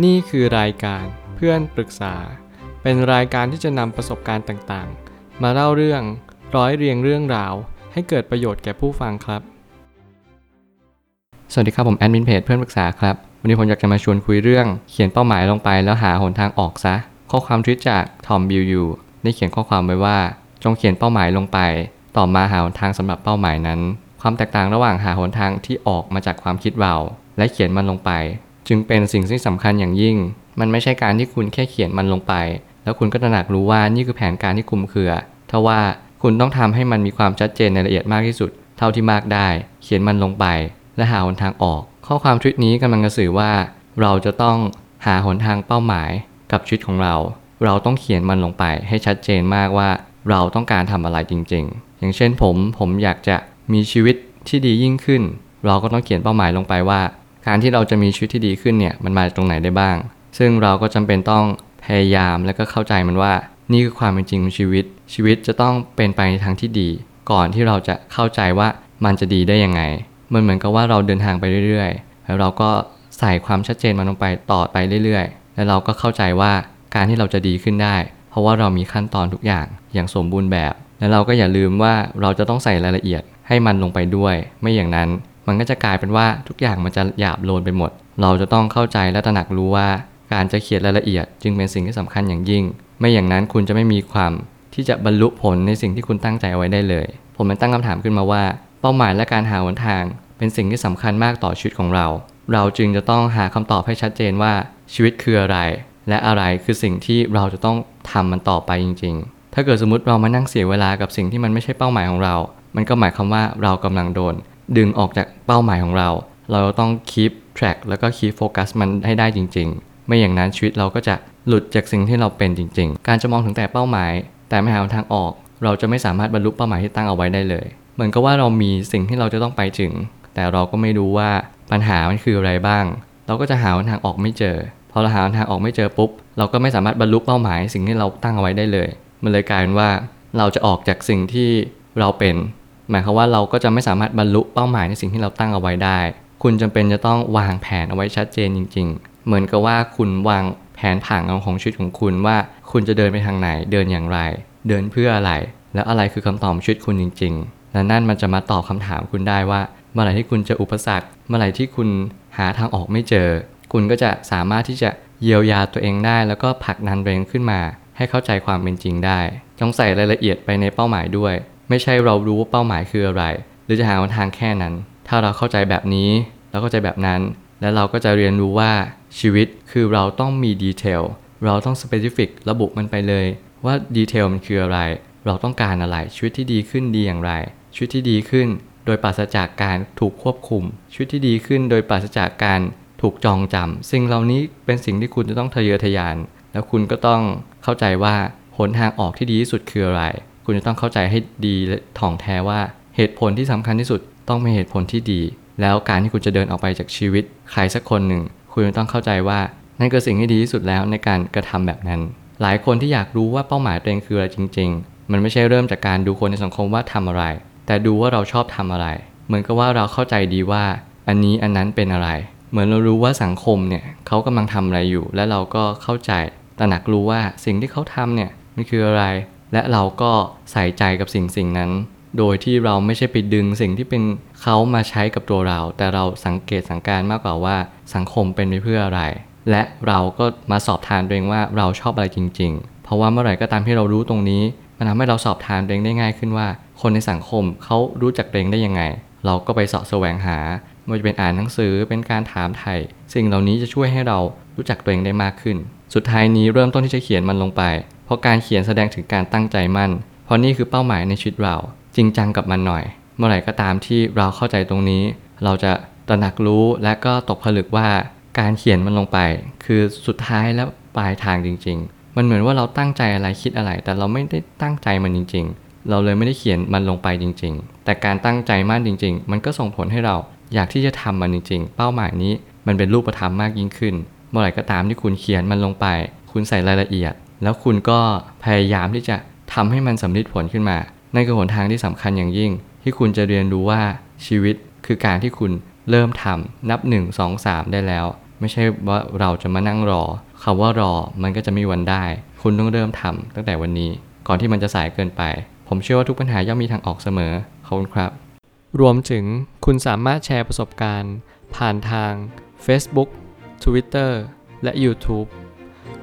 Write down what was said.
นี่คือรายการเพื่อนปรึกษา เป็นรายการที่จะนำประสบการณ์ต่างๆ มาเล่าเรื่องร้อยเรียงเรื่องราว ให้เกิดประโยชน์แก่ผู้ฟังครับ สวัสดีครับผมแอดมินเพจเพื่อนปรึกษาครับ วันนี้ผมอยากจะมาชวนคุยเรื่อง เขียนเป้าหมายลงไปแล้วหาหนทางออกซะ ข้อความทวิตจากทอมบิลยูได้เขียนข้อความไว้ว่า จงเขียนเป้าหมายลงไป ต่อมาหาหนทางสำหรับเป้าหมายนั้น ความแตกต่างระหว่างหาหนทางที่ออกมาจากความคิดเราและเขียนมันลงไป จึงเป็นสิ่งที่สำคัญอย่างยิ่ง มันไม่ใช่การที่คุณแค่เขียนมันลงไป แล้วคุณก็ตระหนักรู้ว่านี่คือแผนการที่คุมเครือ ทว่าคุณต้องทำให้มันมีความชัดเจนในละเอียดมากที่สุด เท่าที่มากได้ เขียนมันลงไป และหาหนทางออก ข้อความทวิตนี้กำลังจะสื่อว่า เราจะต้องหาหนทางเป้าหมายกับชีวิตของเรา เราต้องเขียนมันลงไป ให้ชัดเจนมากว่า เราต้องการทำอะไรจริง ๆ อย่างเช่นผม ผมอยากจะมีชีวิตที่ดียิ่งขึ้น เราก็ต้องเขียนเป้าหมายลงไปว่า การที่เราจะมีชีวิตที่ดีขึ้นเนี่ยมันมาจากตรงไหนได้บ้าง ซึ่งเราก็จำเป็นต้องพยายามและก็เข้าใจมันว่า นี่คือความเป็นจริงของชีวิต ชีวิตจะต้องเป็นไปในทางที่ดี ก่อนที่เราจะเข้าใจว่ามันจะดีได้ยังไง มันเหมือนกับว่าเราเดินทางไปเรื่อยๆ แล้วเราก็ใส่ความชัดเจนมันลงไปต่อไปเรื่อยๆ แล้วเราก็เข้าใจว่าการที่เราจะดีขึ้นได้ เพราะว่าเรามีขั้นตอนทุกอย่างอย่างสมบูรณ์แบบ แล้วเราก็อย่าลืมว่าเราจะต้องใส่รายละเอียดให้มันลงไปด้วย ไม่อย่างนั้น มันก็จะกลายเป็นว่าทุกอย่างมันจะหยาบโลนไปหมด เราจะต้องเข้าใจและตระหนักรู้ว่า การจะเขียนรายละเอียด จึงเป็นสิ่งที่สำคัญอย่างยิ่ง ไม่อย่างนั้นคุณจะไม่มีความที่จะบรรลุผลในสิ่งที่คุณตั้งใจเอาไว้ได้เลย ผมเลยตั้งคำถามขึ้นมาว่า เป้าหมายและการหาหนทาง เป็นสิ่งที่สำคัญมากต่อชีวิตของเรา เราจึงจะต้องหาคำตอบให้ชัดเจนว่าชีวิตคืออะไร และอะไรคือสิ่งที่เราจะต้องทำมันต่อไปจริง ๆ ถ้าเกิดสมมติเรามานั่งเสียเวลากับสิ่งที่มันไม่ใช่เป้าหมายของเรา มันก็หมายความว่าเรากำลังโดน ดึงออกจากเป้าหมายของเรา เราต้อง keep track แล้วก็ keep focus มันให้ได้จริง ๆ ไม่อย่างนั้นชีวิตเราก็จะหลุดจากสิ่งที่เราเป็นจริง ๆ การจะมองถึงแต่เป้าหมาย แต่ไม่หาทางออก เราจะไม่สามารถบรรลุเป้าหมายที่ตั้งเอาไว้ได้เลย เหมือนกับว่าเรามีสิ่งที่เราจะต้องไปถึง แต่เราก็ไม่รู้ว่าปัญหามันคืออะไรบ้าง เราก็จะหาทางออกไม่เจอ พอเราหาทางออกไม่เจอปุ๊บ เราก็ไม่สามารถบรรลุเป้าหมาย สิ่งที่เราตั้งเอาไว้ได้เลย มันเลยกลายเป็นว่าเราจะออกจากสิ่งที่เราเป็น หมายความว่าเราก็จะไม่สามารถบรรลุเป้าหมายในสิ่งที่เราตั้งเอาไว้ได้ คุณจำเป็นจะต้องวางแผนเอาไว้ชัดเจนจริง ๆ เหมือนกับว่าคุณวางแผนผังของชีวิตของคุณว่า คุณจะเดินไปทางไหน เดินอย่างไร เดินเพื่ออะไร แล้วอะไรคือคำตอบชีวิตคุณจริง ๆ และนั่นมันจะมาตอบคำถามคุณได้ว่า เมื่อไหร่ที่คุณเจออุปสรรค เมื่อไหร่ที่คุณหาทางออกไม่เจอ คุณก็จะสามารถที่จะเยียวยาตัวเองได้ แล้วก็ผลักดันตัวเองขึ้นมา ให้เข้าใจความเป็นจริงได้ ต้องใส่รายละเอียดไปในเป้าหมายด้วย ไม่ใช่เรารู้ว่าเป้าหมายคืออะไร หรือจะหาทางแค่นั้น ถ้าเราเข้าใจแบบนี้ เราเข้าใจแบบนั้น แล้วเราก็จะเรียนรู้ว่าชีวิตคือเราต้องมี detail เราต้อง specific ระบุมันไปเลย ว่า detail มันคืออะไร เราต้องการอะไรชีวิตที่ดีขึ้นดีอย่างไร ชีวิตที่ดีขึ้น โดยปราศจากการถูกควบคุม ชีวิตที่ดีขึ้น โดยปราศจากการถูกจองจำสิ่งเหล่านี้เป็นสิ่งที่คุณจะต้องทะเยอทะยาน แล้วคุณก็ต้องเข้าใจว่าหนทางออกที่ดีที่สุดคืออะไร คุณจะต้องเข้าใจให้ดีและถ่องแท้ว่าเหตุผลที่สำคัญที่สุดต้องเป็นเหตุผลที่ดี แล้วการที่คุณจะเดินออกไปจากชีวิต ใครสักคนหนึ่ง คุณจะต้องเข้าใจว่านั่นคือสิ่งที่ดีที่สุดแล้วในการกระทำแบบนั้น หลายคนที่อยากรู้ว่าเป้าหมายตัวเองคืออะไรจริง ๆ มันไม่ใช่เริ่มจากการดูคนในสังคมว่าทำอะไร แต่ดูว่าเราชอบทำอะไร เหมือนกับว่าเราเข้าใจดีว่า อันนี้อันนั้นเป็นอะไร เหมือนเรารู้ว่าสังคมเนี่ยเขากำลังทำอะไรอยู่ และเราก็เข้าใจตระหนักรู้ว่าสิ่งที่เขาทำเนี่ยมันคืออะไร และเราก็ใส่ใจกับสิ่งสิ่งนั้น โดยที่เราไม่ใช่ไปดึงสิ่งที่เป็นเขามาใช้กับตัวเรา แต่เราสังเกตสังการมากกว่าว่าสังคมเป็นไปเพื่ออะไร และเราก็มาสอบทานตัวเองว่าเราชอบอะไรจริง ๆ เพราะว่าเมื่อไหร่ก็ตามที่เรารู้ตรงนี้ มันทำให้เราสอบทานตัวเองได้ง่ายขึ้นว่า คนในสังคมเขารู้จักตัวเองได้ยังไง เราก็ไปเสาะแสวงหาไม่ว่าจะเป็นอ่านหนังสือเป็นการถามไถ่สิ่งเหล่านี้จะช่วยให้เรารู้จักตัวเองได้มากขึ้น สุดท้ายนี้เริ่มต้นที่จะเขียนมันลงไป ราะการเขียนแสดงถึงการตั้งใจมั่น เพราะนี่คือเป้าหมายในชีวิตเรา จริงจังกับมันหน่อย เมื่อไหร่ก็ตามที่เราเข้าใจตรงนี้ เราจะตระหนักรู้และก็ตกผลึกว่าการเขียนมันลงไป คือสุดท้ายและปลายทางจริง ๆ มันเหมือนว่าเราตั้งใจอะไรคิดอะไร แต่เราไม่ได้ตั้งใจมันจริง ๆ เราเลยไม่ได้เขียนมันลงไปจริง ๆ แต่การตั้งใจมั่นจริง ๆ มันก็ส่งผลให้เราอยากที่จะทำมันจริง ๆ เป้าหมายนี้มันเป็นรูปธรรมมากยิ่งขึ้น เมื่อไหร่ก็ตามที่คุณเขียนมันลงไป คุณใส่รายละเอียด แล้วคุณก็พยายามที่จะทำให้มันสำเร็จผลขึ้นมา นั่นคือหนทางที่สำคัญอย่างยิ่ง ที่คุณจะเรียนรู้ว่าชีวิตคือการที่คุณเริ่มทำนับ 1 2 3 ได้แล้ว ไม่ใช่ว่าเราจะมานั่งรอคำว่ารอมันก็จะไม่มีวันได้ คุณต้องเริ่มทำตั้งแต่วันนี้ ก่อนที่มันจะสายเกินไป ผมเชื่อว่าทุกปัญหาย่อมมีทางออกเสมอขอบคุณครับ รวมถึงคุณสามารถแชร์ประสบการณ์ ผ่านทาง Facebook Twitter และ YouTube